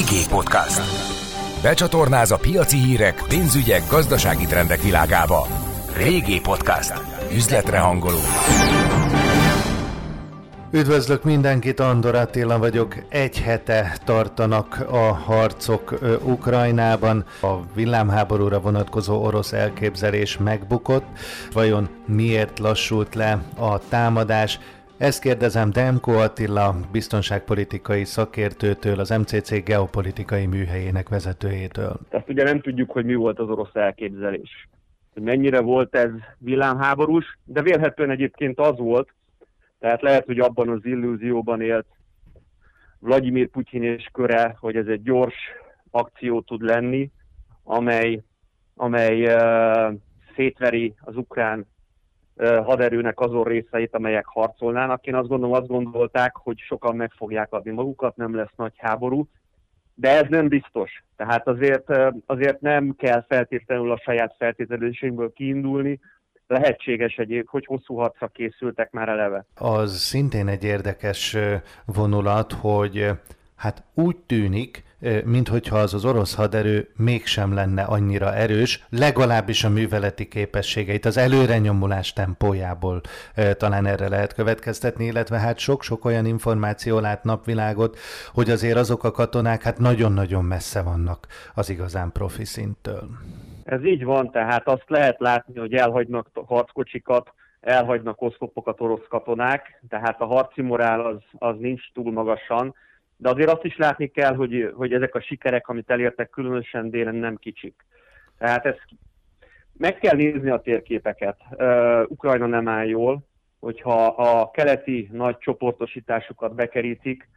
Régi Podcast. Becsatornáz a piaci hírek, pénzügyek, gazdasági trendek világába. Régi Podcast. Üzletre hangoló. Üdvözlök mindenkit, Andor Attila vagyok. Egy hete tartanak a harcok Ukrajnában. A villámháborúra vonatkozó orosz elképzelés megbukott. Vajon miért lassult le a támadás? Ezt kérdezem Demko Attila, biztonságpolitikai szakértőtől, az MCC geopolitikai műhelyének vezetőjétől. Ezt ugye nem tudjuk, hogy mi volt az orosz elképzelés. Mennyire volt ez villámháborús, de vélhetően egyébként az volt, tehát lehet, hogy abban az illúzióban élt Vladimir Putyin és köre, hogy ez egy gyors akció tud lenni, amely, amely uh, szétveri az ukrán haderőnek azon részeit, amelyek harcolnának. Én azt gondolom, azt gondolták, hogy sokan meg fogják adni magukat, nem lesz nagy háború, de ez nem biztos. Tehát azért, azért nem kell feltétlenül a saját feltételezésünkből kiindulni, lehetséges egyéb, hogy hosszú harcra készültek már eleve. Az szintén egy érdekes vonulat, hogy hát úgy tűnik, minthogyha az az orosz haderő mégsem lenne annyira erős, legalábbis a műveleti képességeit, az előrenyomulás tempójából talán erre lehet következtetni, illetve hát sok-sok olyan információ lát napvilágot, hogy azért azok a katonák hát nagyon-nagyon messze vannak az igazán profi szinttől. Ez így van, tehát azt lehet látni, hogy elhagynak harckocsikat, elhagynak oszlopokat orosz katonák, tehát a harci morál az, az nincs túl magasan, de azért azt is látni kell, hogy, hogy ezek a sikerek, amit elértek különösen délen nem kicsik. Tehát ez meg kell nézni a térképeket. Uh, Ukrajna nem áll jól, hogyha a keleti nagy csoportosításokat bekerítik,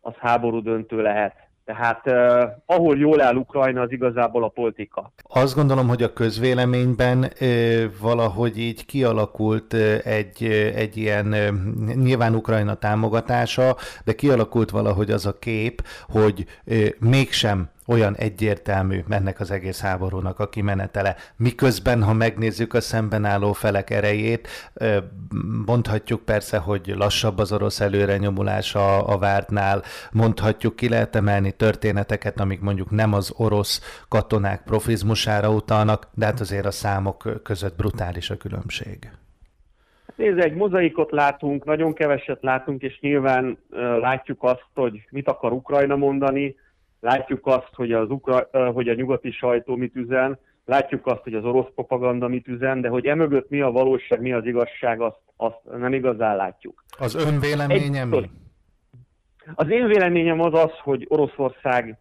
az háború döntő lehet. Tehát uh, ahol jól áll Ukrajna, az igazából a politika. Azt gondolom, hogy a közvéleményben uh, valahogy így kialakult uh, egy, egy ilyen, uh, nyilván Ukrajna támogatása, de kialakult valahogy az a kép, hogy uh, mégsem olyan egyértelmű ennek az egész háborúnak a kimenetele. Miközben, ha megnézzük a szemben álló felek erejét, mondhatjuk persze, hogy lassabb az orosz előrenyomulása a vártnál, mondhatjuk, ki lehet emelni történeteket, amik mondjuk nem az orosz katonák profizmusára utalnak, de hát azért a számok között brutális a különbség. Nézd, egy mozaikot látunk, nagyon keveset látunk, és nyilván uh, látjuk azt, hogy mit akar Ukrajna mondani, látjuk azt, hogy, az ukra, hogy a nyugati sajtó mit üzen, látjuk azt, hogy az orosz propaganda mit üzen, de hogy emögött mi a valóság, mi az igazság, azt, azt nem igazán látjuk. Az ön véleménye mi? Az én véleményem az az, hogy Oroszország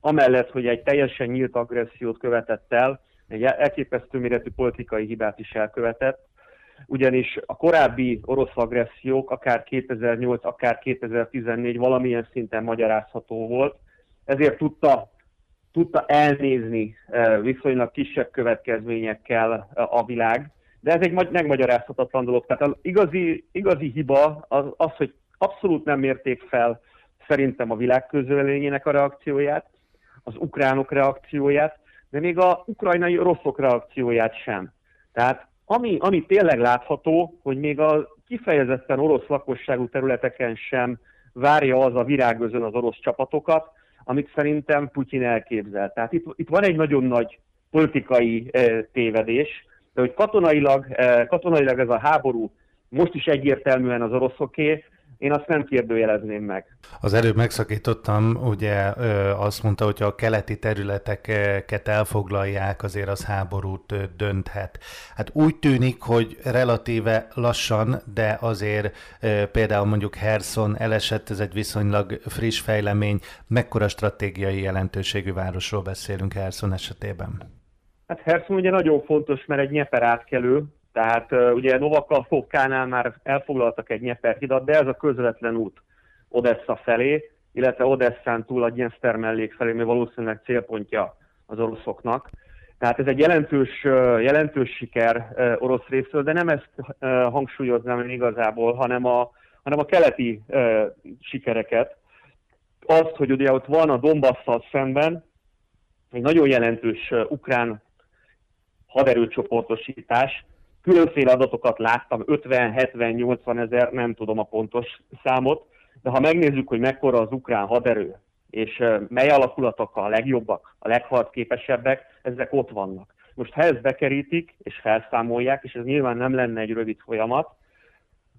amellett, hogy egy teljesen nyílt agressziót követett el, egy elképesztő méretű politikai hibát is elkövetett, ugyanis a korábbi orosz agressziók, akár 2008, akár 2014 valamilyen szinten magyarázható volt, ezért tudta, tudta elnézni e, viszonylag kisebb következményekkel a világ, de ez egy megmagyarázhatatlan dolog. Tehát az igazi, igazi hiba az, az, hogy abszolút nem mérték fel szerintem a világ közölényének a reakcióját, az ukránok reakcióját, de még a ukrajnai rosszok reakcióját sem. Tehát ami, ami tényleg látható, hogy még a kifejezetten orosz lakosságú területeken sem várja az a virágözön az orosz csapatokat, amit szerintem Putyin elképzel. Tehát itt, itt van egy nagyon nagy politikai e, tévedés, de hogy katonailag, e, katonailag ez a háború most is egyértelműen az oroszoké, én azt nem kérdőjelezném meg. Az előbb megszakítottam, ugye azt mondta, hogy a keleti területeket elfoglalják, azért az háborút dönthet. Hát úgy tűnik, hogy relatíve lassan, de azért például mondjuk Herson elesett, ez egy viszonylag friss fejlemény. Mekkora stratégiai jelentőségű városról beszélünk Herson esetében? Hát Herson ugye nagyon fontos, mert egy nyeper átkelő, tehát ugye Novakafovkánál már elfoglaltak egy Nyeper hidat, de ez a közvetlen út Odessa felé, illetve Odesszán túl a Dniester mellék felé, mi valószínűleg célpontja az oroszoknak. Tehát ez egy jelentős, jelentős siker orosz részről, de nem ezt hangsúlyoznám igazából, hanem a, hanem a keleti sikereket. Azt, hogy ugye ott van a Donbasszal szemben egy nagyon jelentős ukrán haderőcsoportosítás, különféle adatokat láttam, 50, 70, 80 ezer, nem tudom a pontos számot, de ha megnézzük, hogy mekkora az ukrán haderő, és mely alakulatok a legjobbak, a legharcképesebbek, ezek ott vannak. Most ha ezt bekerítik és felszámolják, és ez nyilván nem lenne egy rövid folyamat,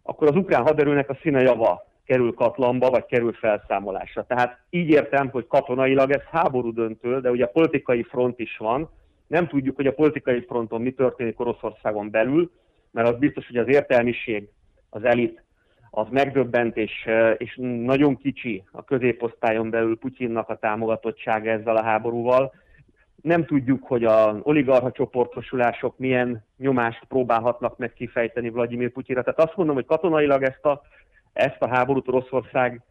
akkor az ukrán haderőnek a színe java kerül katlamba, vagy kerül felszámolásra. Tehát így értem, hogy katonailag ez háború döntő, de ugye politikai front is van. Nem tudjuk, hogy a politikai fronton mi történik Oroszországon belül, mert az biztos, hogy az értelmiség, az elit, az megdöbbent, és, és nagyon kicsi a középosztályon belül Putyinnak a támogatottsága ezzel a háborúval. Nem tudjuk, hogy a oligarha csoportosulások milyen nyomást próbálhatnak meg kifejteni Vladimir Putyinra. Tehát azt mondom, hogy katonailag ezt a, ezt a háborút Oroszország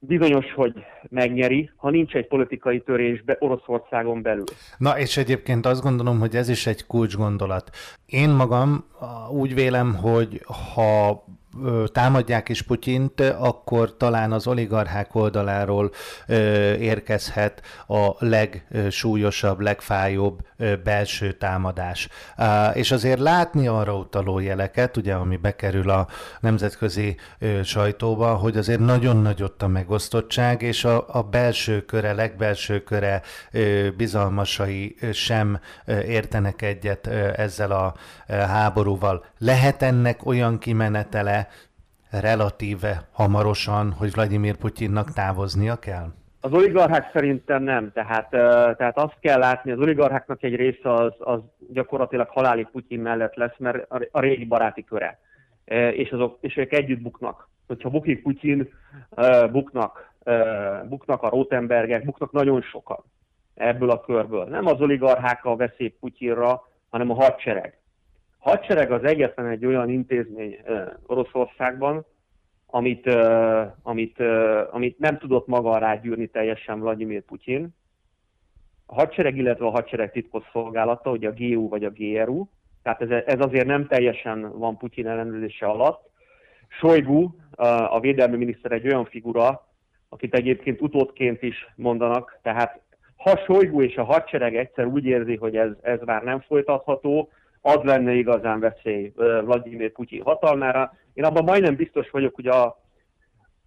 bizonyos, hogy megnyeri, ha nincs egy politikai törés be Oroszországon belül. Na, és egyébként azt gondolom, hogy ez is egy kulcsgondolat. Én magam úgy vélem, hogy ha támadják is Putyint, akkor talán az oligarchák oldaláról érkezhet a legsúlyosabb, legfájóbb belső támadás. És azért látni arra utaló jeleket, ugye, ami bekerül a nemzetközi sajtóba, hogy azért nagyon nagy ott a megosztottság, és a, a belső köre, legbelső köre bizalmasai sem értenek egyet ezzel a háborúval. Lehet ennek olyan kimenetele, relatíve hamarosan, hogy Vladimir Putyinnak távoznia kell? Az oligarchák szerintem nem. Tehát, tehát azt kell látni, az oligarcháknak egy része az, az gyakorlatilag halálig Putyin mellett lesz, mert a régi baráti köre. És, azok, és ők együtt buknak. Hogyha bukik Putyin, buknak, buknak a Rotenbergek, buknak nagyon sokan ebből a körből. Nem az oligarchák a veszély Putyinra, hanem a hadsereg hadsereg az egyetlen egy olyan intézmény Oroszországban, amit, amit, amit nem tudott maga gyűrni teljesen Vladimir Putyin. A hadsereg, illetve a hadsereg titkos szolgálata, ugye a GU vagy a GRU, tehát ez, ez azért nem teljesen van Putyin ellenőrzése alatt. Sojgu, a védelmi miniszter egy olyan figura, akit egyébként utódként is mondanak, tehát ha Sojgu és a hadsereg egyszer úgy érzi, hogy ez, ez már nem folytatható, az lenne igazán veszély Vladimir Putyin hatalmára. Én abban majdnem biztos vagyok, hogy a,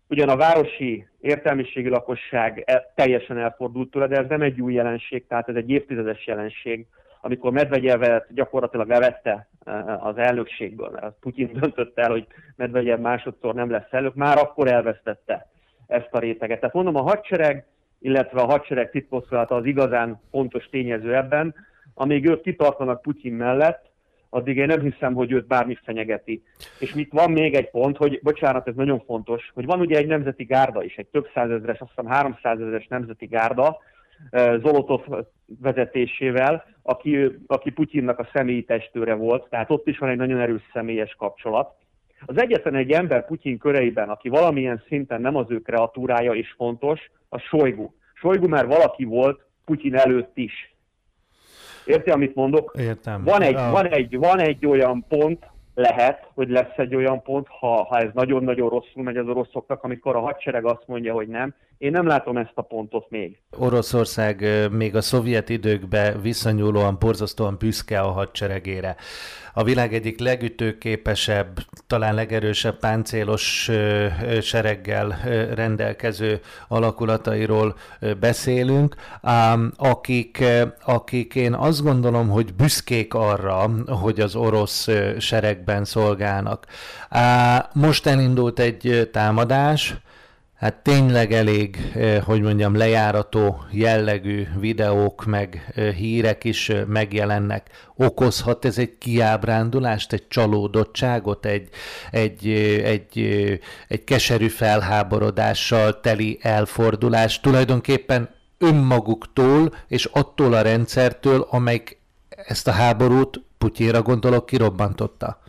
ugyan a városi értelmiségi lakosság el, teljesen elfordult tőle, de ez nem egy új jelenség, tehát ez egy évtizedes jelenség, amikor Medvegyevet gyakorlatilag levette az elnökségből, mert Putyin döntött el, hogy Medvegyev másodszor nem lesz elnök, már akkor elvesztette ezt a réteget. Tehát mondom, a hadsereg, illetve a hadsereg titkosszolata az igazán fontos tényező ebben, amíg ők kitartanak Putyin mellett, addig én nem hiszem, hogy őt bármi fenyegeti. És mit van még egy pont, hogy bocsánat, ez nagyon fontos, hogy van ugye egy nemzeti gárda is, egy több százezres, azt hiszem 300 ezeres nemzeti gárda, eh, Zolotov vezetésével, aki, aki Putyinnak a személyi testőre volt, tehát ott is van egy nagyon erős személyes kapcsolat. Az egyetlen egy ember Putyin köreiben, aki valamilyen szinten nem az ő kreatúrája és fontos, a Sojgu. Sojgu már valaki volt Putyin előtt is. Érti, amit mondok? Értem. Van egy, van, egy, van egy olyan pont, lehet, hogy lesz egy olyan pont, ha, ha ez nagyon-nagyon rosszul megy az oroszoknak, amikor a hadsereg azt mondja, hogy nem. Én nem látom ezt a pontot még. Oroszország még a szovjet időkben visszanyúlóan borzasztóan büszke a hadseregére a világ egyik legütőképesebb, talán legerősebb páncélos sereggel rendelkező alakulatairól beszélünk, akik, akik én azt gondolom, hogy büszkék arra, hogy az orosz seregben szolgálnak. Most elindult egy támadás, hát tényleg elég, hogy mondjam, lejárató jellegű videók meg hírek is megjelennek. Okozhat ez egy kiábrándulást, egy csalódottságot, egy, egy, egy, egy keserű felháborodással teli elfordulást tulajdonképpen önmaguktól és attól a rendszertől, amelyik ezt a háborút, Putyéra gondolok, kirobbantotta.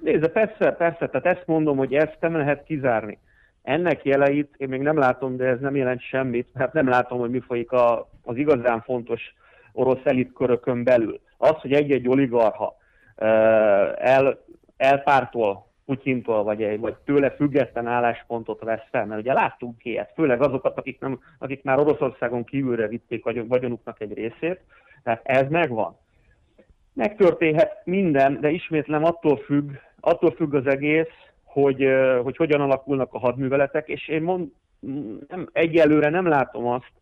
Nézd, persze, persze, tehát ezt mondom, hogy ezt nem lehet kizárni. Ennek jeleit én még nem látom, de ez nem jelent semmit, mert nem látom, hogy mi folyik a, az igazán fontos orosz elitkörökön belül. Az, hogy egy-egy oligarha el, elpártol Putyintól, vagy, egy, vagy tőle független álláspontot vesz fel, mert ugye láttunk ilyet, főleg azokat, akik, nem, akik már Oroszországon kívülre vitték vagyon, vagyonuknak egy részét, tehát ez megvan. Megtörténhet minden, de ismétlem attól függ, attól függ az egész, hogy, hogy hogyan alakulnak a hadműveletek, és én mond, nem, egyelőre nem látom azt,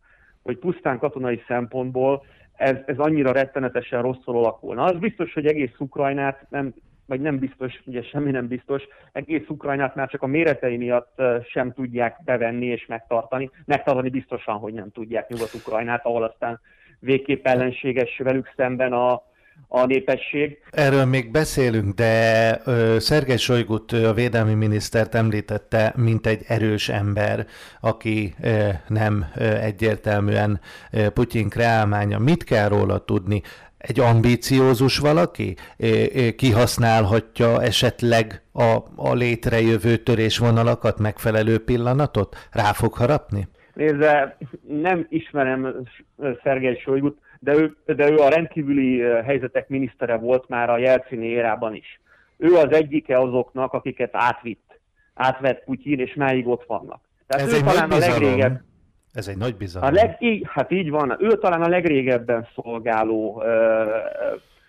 hogy pusztán katonai szempontból ez, ez annyira rettenetesen rosszul alakulna. Az biztos, hogy egész Ukrajnát nem, vagy nem biztos, ugye semmi nem biztos, egész Ukrajnát már csak a méretei miatt sem tudják bevenni és megtartani. Megtartani biztosan, hogy nem tudják Nyugat-Ukrajnát, ahol aztán végképp ellenséges velük szemben a, a népesség. Erről még beszélünk, de Szergej Sojgut, a védelmi minisztert említette, mint egy erős ember, aki nem egyértelműen Putyin kreálmánya. Mit kell róla tudni? Egy ambíciózus valaki kihasználhatja esetleg a, a létrejövő törésvonalakat, megfelelő pillanatot? Rá fog harapni? Nézze, nem ismerem Szergej Sojgut, de ő, de ő a rendkívüli helyzetek minisztere volt már a Jelcini érában is. Ő az egyike azoknak, akiket átvitt, átvett Putyin, és máig ott vannak. Tehát Ez ő egy talán a legrégebb. Ez egy nagy bizalom. A leg, így, hát így van. Ő talán a legrégebben szolgáló ö,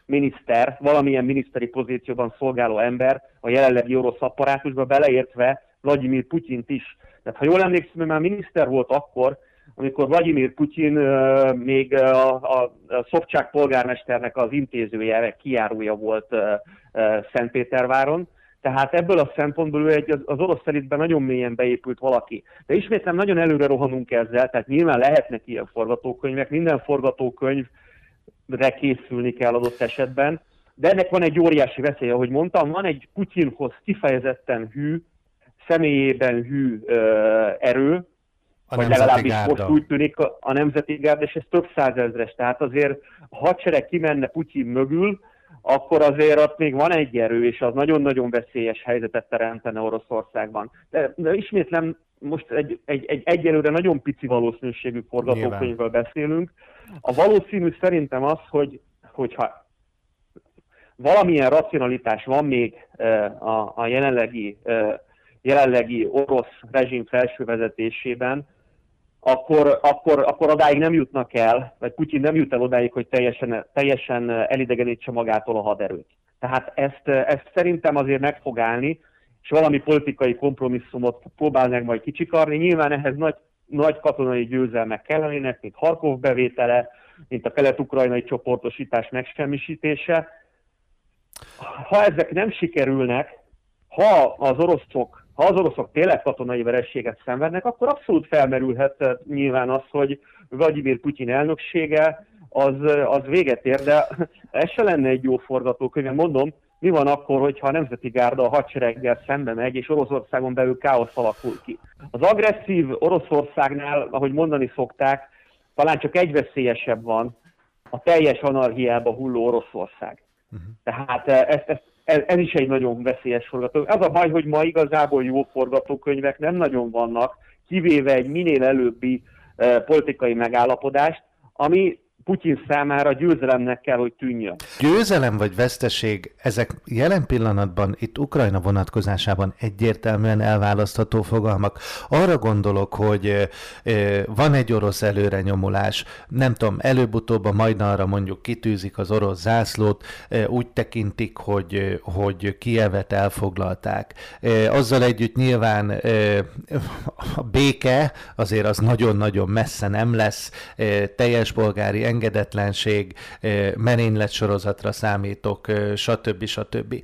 miniszter, valamilyen miniszteri pozícióban szolgáló ember a jelenlegi orosz apparátusba, beleértve Vladimir Putyint is. Tehát ha jól emlékszem, már miniszter volt akkor, amikor Vladimir Putyin uh, még a, a, a Szovcsák polgármesternek az intézője, kiárója volt uh, uh, Szentpéterváron, tehát ebből a szempontból ő egy, az, az orosz elitben nagyon mélyen beépült valaki. De ismétlem nagyon előre rohanunk ezzel, tehát nyilván lehetnek ilyen forgatókönyvek, minden forgatókönyvre készülni kell adott esetben, de ennek van egy óriási veszélye, ahogy mondtam, van egy Putyinhoz kifejezetten hű, személyében hű erő, a vagy legalábbis gárda. most úgy tűnik a, a nemzeti gárda, és ez több százezres. Tehát azért a hadsereg kimenne Putyin mögül, akkor azért ott még van egy erő, és az nagyon-nagyon veszélyes helyzetet teremtene Oroszországban. De, de ismétlem, most egy, egy, egy egyelőre nagyon pici valószínűségű forgatókönyvről beszélünk. A valószínű szerintem az, hogy, hogyha valamilyen racionalitás van még a, a jelenlegi, jelenlegi orosz rezsim felső vezetésében, akkor, akkor, akkor odáig nem jutnak el, vagy Putyin nem jut el odáig, hogy teljesen, teljesen elidegenítse magától a haderőt. Tehát ezt, ezt szerintem azért meg fog állni, és valami politikai kompromisszumot próbálnak majd kicsikarni. Nyilván ehhez nagy, nagy katonai győzelmek kellenének, mint Harkov bevétele, mint a kelet-ukrajnai csoportosítás megsemmisítése. Ha ezek nem sikerülnek, ha az oroszok ha az oroszok tényleg katonai verességet szenvednek, akkor abszolút felmerülhet eh, nyilván az, hogy Vladimir Putyin elnöksége az, eh, az véget ér, de ez se lenne egy jó forgatókönyv. Mondom, mi van akkor, hogyha a Nemzeti Gárda a hadsereggel szembe megy, és Oroszországon belül káosz alakul ki. Az agresszív Oroszországnál, ahogy mondani szokták, talán csak egy veszélyesebb van, a teljes anarhiába hulló Oroszország. Uh-huh. Tehát eh, ezt, ezt ez, ez is egy nagyon veszélyes forgatókönyv. Az a baj, hogy ma igazából jó forgatókönyvek nem nagyon vannak, kivéve egy minél előbbi eh, politikai megállapodást, ami Putyin számára győzelemnek kell, hogy tűnjön. Győzelem vagy veszteség, ezek jelen pillanatban itt Ukrajna vonatkozásában egyértelműen elválasztható fogalmak. Arra gondolok, hogy van egy orosz előrenyomulás, nem tudom, előbb-utóbb a arra mondjuk kitűzik az orosz zászlót, úgy tekintik, hogy, hogy Kievet elfoglalták. Azzal együtt nyilván a béke azért az nagyon-nagyon messze nem lesz, teljes polgári engedetlenség, merénylet sorozatra számítok, stb. stb.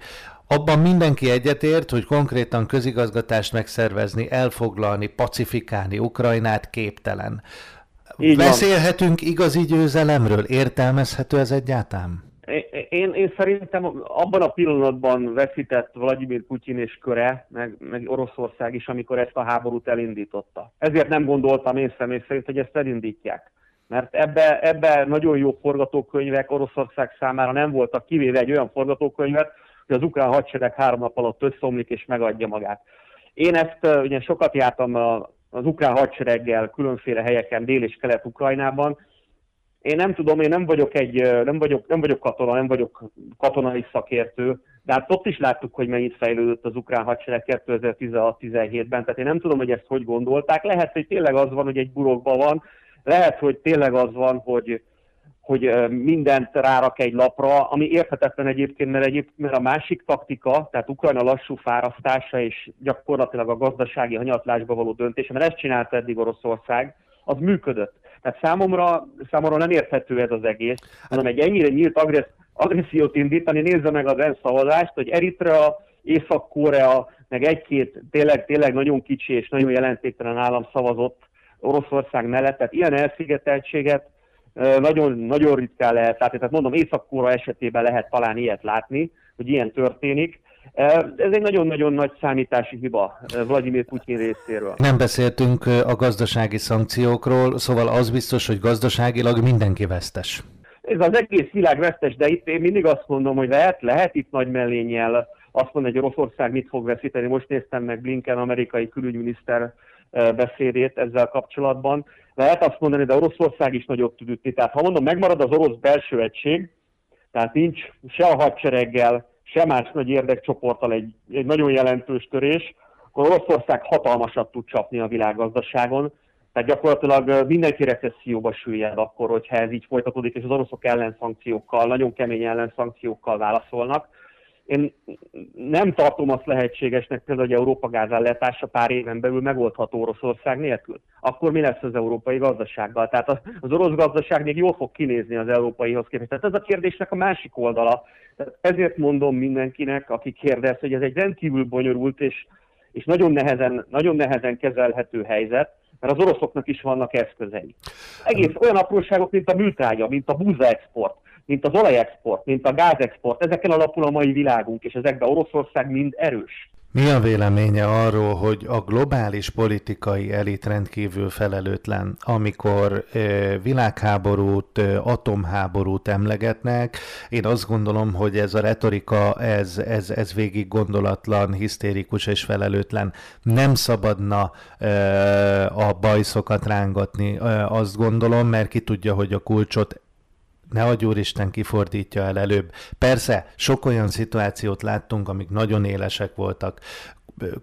Abban mindenki egyetért, hogy konkrétan közigazgatást megszervezni, elfoglalni, pacifikálni Ukrajnát képtelen. Így Beszélhetünk van. igazi győzelemről? Értelmezhető ez egyáltalán? Én, én szerintem abban a pillanatban veszített Vladimir Putyin és köre, meg, meg Oroszország is, amikor ezt a háborút elindította. Ezért nem gondoltam én személy szerint, hogy ezt elindítják mert ebbe, ebbe nagyon jó forgatókönyvek Oroszország számára nem voltak, kivéve egy olyan forgatókönyvet, hogy az ukrán hadsereg három nap alatt összeomlik és megadja magát. Én ezt ugye sokat jártam az ukrán hadsereggel különféle helyeken, Dél- és Kelet-Ukrajnában. Én nem tudom, én nem vagyok egy, nem vagyok, nem vagyok katona, nem vagyok katonai szakértő, de hát ott is láttuk, hogy mennyit fejlődött az ukrán hadsereg 2016-17-ben, tehát én nem tudom, hogy ezt hogy gondolták. Lehet, hogy tényleg az van, hogy egy burokban van, lehet, hogy tényleg az van, hogy, hogy mindent rárak egy lapra, ami érthetetlen egyébként, mert, egyébként, mert a másik taktika, tehát Ukrajna lassú fárasztása és gyakorlatilag a gazdasági hanyatlásba való döntése, mert ezt csinálta eddig Oroszország, az működött. Tehát számomra, számomra nem érthető ez az egész, hanem egy ennyire nyílt agressz, agressziót indítani, nézze meg az ENSZ szavazást, hogy Eritrea, Észak-Korea, meg egy-két tényleg, tényleg nagyon kicsi és nagyon jelentéktelen állam szavazott Oroszország mellett, tehát ilyen elszigeteltséget nagyon, nagyon ritkán lehet látni. Tehát mondom, észak esetében lehet talán ilyet látni, hogy ilyen történik. Ez egy nagyon-nagyon nagy számítási hiba Vladimir Putyin részéről. Nem beszéltünk a gazdasági szankciókról, szóval az biztos, hogy gazdaságilag mindenki vesztes. Ez az egész világ vesztes, de itt én mindig azt mondom, hogy lehet, lehet itt nagy mellénnyel azt mondani, hogy Oroszország mit fog veszíteni. Most néztem meg Blinken amerikai külügyminiszter beszédét ezzel kapcsolatban. Lehet azt mondani, de Oroszország is nagyobb tud ütni. Tehát ha mondom, megmarad az orosz belső egység, tehát nincs se a hadsereggel, se más nagy érdekcsoporttal egy, egy nagyon jelentős törés, akkor Oroszország hatalmasat tud csapni a világgazdaságon. Tehát gyakorlatilag mindenki recesszióba süllyed akkor, hogyha ez így folytatódik, és az oroszok ellenszankciókkal, nagyon kemény ellenszankciókkal válaszolnak. Én nem tartom azt lehetségesnek, például, hogy Európa gázállátása pár éven belül megoldható Oroszország nélkül. Akkor mi lesz az európai gazdasággal? Tehát az orosz gazdaság még jól fog kinézni az európaihoz képest. Tehát ez a kérdésnek a másik oldala. Tehát ezért mondom mindenkinek, aki kérdez, hogy ez egy rendkívül bonyolult és, és nagyon, nehezen, nagyon nehezen kezelhető helyzet, mert az oroszoknak is vannak eszközei. Egész olyan apróságok, mint a műtrágya, mint a búza export, mint az olajexport, mint a gázexport, ezeken alapul a mai világunk, és ezekben Oroszország mind erős. Mi a véleménye arról, hogy a globális politikai elit rendkívül felelőtlen, amikor világháborút, atomháborút emlegetnek? Én azt gondolom, hogy ez a retorika, ez, ez, ez végig gondolatlan, hisztérikus és felelőtlen. Nem szabadna a bajszokat rángatni, azt gondolom, mert ki tudja, hogy a kulcsot ne adj úristen kifordítja el előbb. Persze, sok olyan szituációt láttunk, amik nagyon élesek voltak,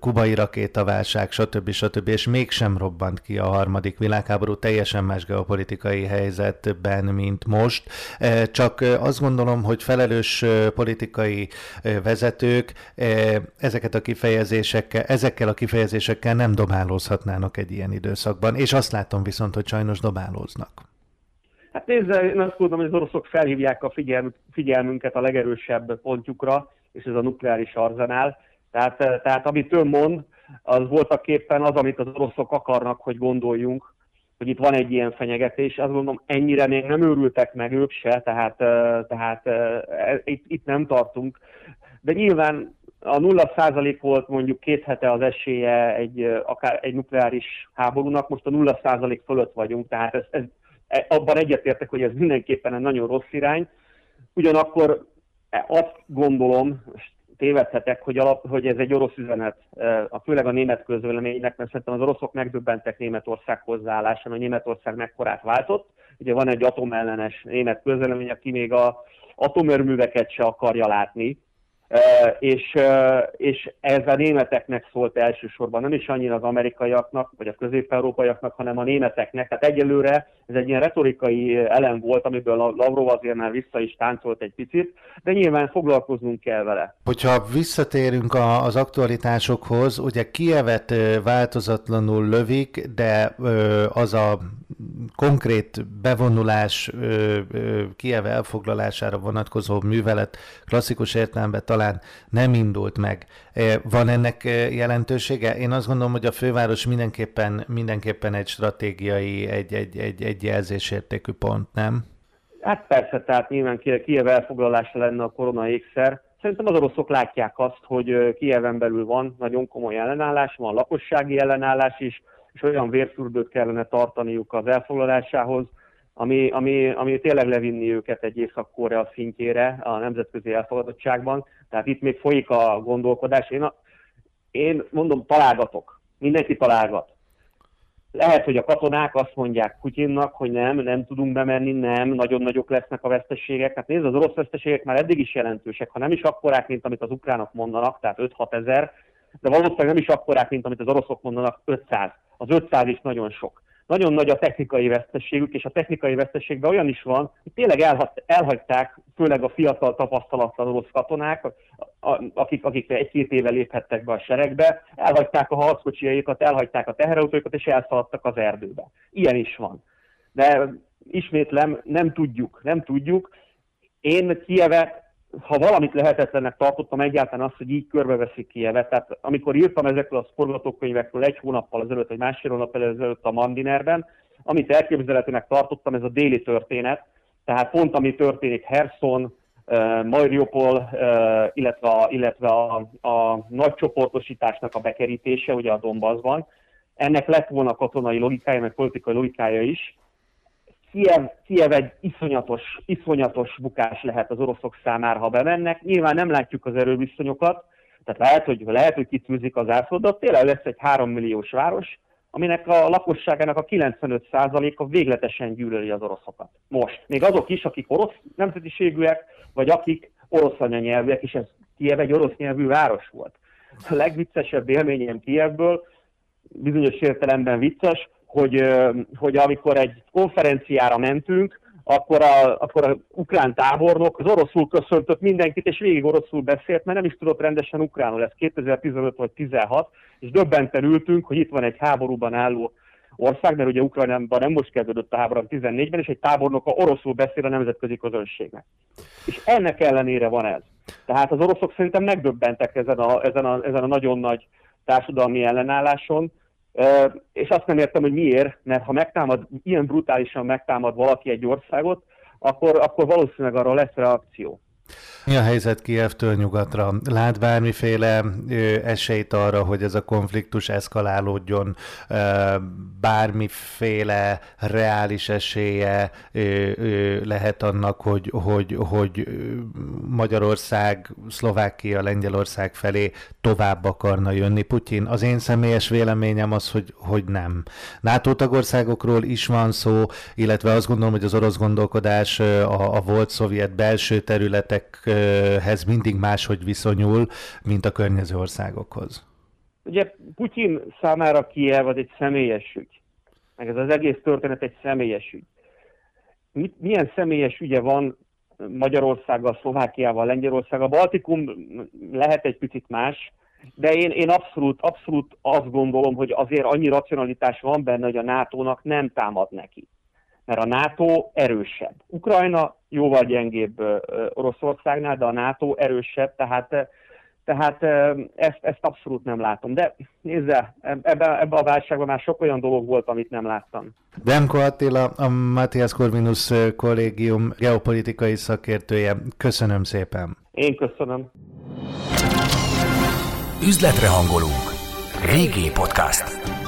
kubai rakétaválság, stb. stb. és mégsem robbant ki a harmadik világháború teljesen más geopolitikai helyzetben, mint most. E, csak azt gondolom, hogy felelős politikai vezetők ezeket a kifejezésekkel, ezekkel a kifejezésekkel nem dobálózhatnának egy ilyen időszakban, és azt látom viszont, hogy sajnos dobálóznak. Hát nézze, én azt mondom, hogy az oroszok felhívják a figyelm, figyelmünket a legerősebb pontjukra, és ez a nukleáris arzenál. Tehát, tehát amit ön mond, az voltak képpen az, amit az oroszok akarnak, hogy gondoljunk, hogy itt van egy ilyen fenyegetés. Azt mondom, ennyire még nem őrültek meg ők se, tehát, tehát e, itt, itt nem tartunk. De nyilván a nulla százalék volt mondjuk két hete az esélye egy, akár egy nukleáris háborúnak, most a nulla százalék fölött vagyunk, tehát ez, ez abban egyetértek, hogy ez mindenképpen egy nagyon rossz irány. Ugyanakkor e, azt gondolom, tévedhetek, hogy, alap, hogy ez egy orosz üzenet, e, a, főleg a német közvéleménynek, mert szerintem az oroszok megdöbbentek Németország hozzáállásán, hogy Németország mekkorát váltott. Ugye van egy atomellenes német közvélemény, aki még a atomerőműveket se akarja látni, és, és ez a németeknek szólt elsősorban, nem is annyira az amerikaiaknak, vagy a közép-európaiaknak, hanem a németeknek. Tehát egyelőre ez egy ilyen retorikai elem volt, amiből a Lavrov azért már vissza is táncolt egy picit, de nyilván foglalkoznunk kell vele. Hogyha visszatérünk az aktualitásokhoz, ugye Kievet változatlanul lövik, de az a konkrét bevonulás Kiev elfoglalására vonatkozó művelet klasszikus értelemben talán nem indult meg. Van ennek jelentősége? Én azt gondolom, hogy a főváros mindenképpen, mindenképpen egy stratégiai, egy, egy, egy, egy jelzésértékű pont, nem? Hát persze, tehát nyilván Kiev elfoglalása lenne a korona ékszer. Szerintem az oroszok látják azt, hogy Kieven belül van nagyon komoly ellenállás, van lakossági ellenállás is, és olyan vérfürdőt kellene tartaniuk az elfoglalásához, ami, ami, ami tényleg levinni őket egy Észak-Korea szintjére a nemzetközi elfogadottságban. Tehát itt még folyik a gondolkodás. Én, a, én mondom, találgatok. Mindenki találgat. Lehet, hogy a katonák azt mondják Putyinnak, hogy nem, nem tudunk bemenni, nem, nagyon nagyok lesznek a veszteségek. Hát nézd, az orosz veszteségek már eddig is jelentősek, ha nem is akkorák, mint amit az ukránok mondanak, tehát 5-6 ezer, de valószínűleg nem is akkorák, mint amit az oroszok mondanak, 500. Az 500 is nagyon sok. nagyon nagy a technikai veszteségük, és a technikai veszteségben olyan is van, hogy tényleg elhagyták, főleg a fiatal tapasztalatlan orosz katonák, akik, akik egy-két éve léphettek be a seregbe, elhagyták a harckocsiaikat, elhagyták a teherautóikat, és elszaladtak az erdőbe. Ilyen is van. De ismétlem, nem tudjuk, nem tudjuk. Én Kievet ha valamit lehetetlennek tartottam egyáltalán azt, hogy így körbeveszik Kievet. Tehát amikor írtam ezekről a forgatókönyvekről egy hónappal ezelőtt, vagy másfél hónap ezelőtt a Mandinerben, amit elképzelhetőnek tartottam, ez a déli történet, tehát pont ami történik Herson, Mariupol, illetve, a, illetve a, a nagy csoportosításnak a bekerítése, ugye a Donbassban. Ennek lett volna katonai logikája, meg politikai logikája is, Kiev, Kiev egy iszonyatos, iszonyatos bukás lehet az oroszok számára, ha bemennek. Nyilván nem látjuk az erőviszonyokat, tehát lehet, hogy, lehet, hogy kitűzik az ászlót, de tényleg lesz egy 3 milliós város, aminek a lakosságának a 95%-a végletesen gyűlöli az oroszokat. Most. Még azok is, akik orosz nemzetiségűek, vagy akik orosz anyanyelvűek, és ez Kiev egy orosz nyelvű város volt. A legviccesebb élményem Kievből, bizonyos értelemben vicces, hogy, hogy amikor egy konferenciára mentünk, akkor a, akkor a ukrán tábornok az oroszul köszöntött mindenkit, és végig oroszul beszélt, mert nem is tudott rendesen ukránul, ez 2015 vagy 16, és döbbenten ültünk, hogy itt van egy háborúban álló ország, mert ugye Ukrajnában nem most kezdődött a háború 14-ben, és egy tábornok a oroszul beszél a nemzetközi közönségnek. És ennek ellenére van ez. Tehát az oroszok szerintem megdöbbentek ezen a, ezen a, ezen a nagyon nagy társadalmi ellenálláson, és azt nem értem, hogy miért, mert ha megtámad, ilyen brutálisan megtámad valaki egy országot, akkor, akkor valószínűleg arra lesz reakció. Mi a helyzet Kievtől nyugatra? Lát bármiféle esélyt arra, hogy ez a konfliktus eszkalálódjon, bármiféle reális esélye lehet annak, hogy, hogy, hogy Magyarország, Szlovákia, Lengyelország felé tovább akarna jönni Putyin? Az én személyes véleményem az, hogy, hogy nem. NATO tagországokról is van szó, illetve azt gondolom, hogy az orosz gondolkodás a, a volt szovjet belső területek hez mindig máshogy viszonyul, mint a környező országokhoz? Ugye Putyin számára Kiev az egy személyes ügy. Meg ez az egész történet egy személyes ügy. Milyen személyes ügye van Magyarországgal, Szlovákiával, Lengyelországgal? Baltikum lehet egy picit más, de én, én abszolút, abszolút azt gondolom, hogy azért annyi racionalitás van benne, hogy a NATO-nak nem támad neki mert a NATO erősebb. Ukrajna jóval gyengébb Oroszországnál, de a NATO erősebb, tehát tehát ezt, ezt abszolút nem látom. De nézze, ebbe, ebbe a válságban már sok olyan dolog volt, amit nem láttam. Demko Attila, a Matthias Corvinus kollégium geopolitikai szakértője. Köszönöm szépen. Én köszönöm. Üzletre hangolunk. Régi podcast.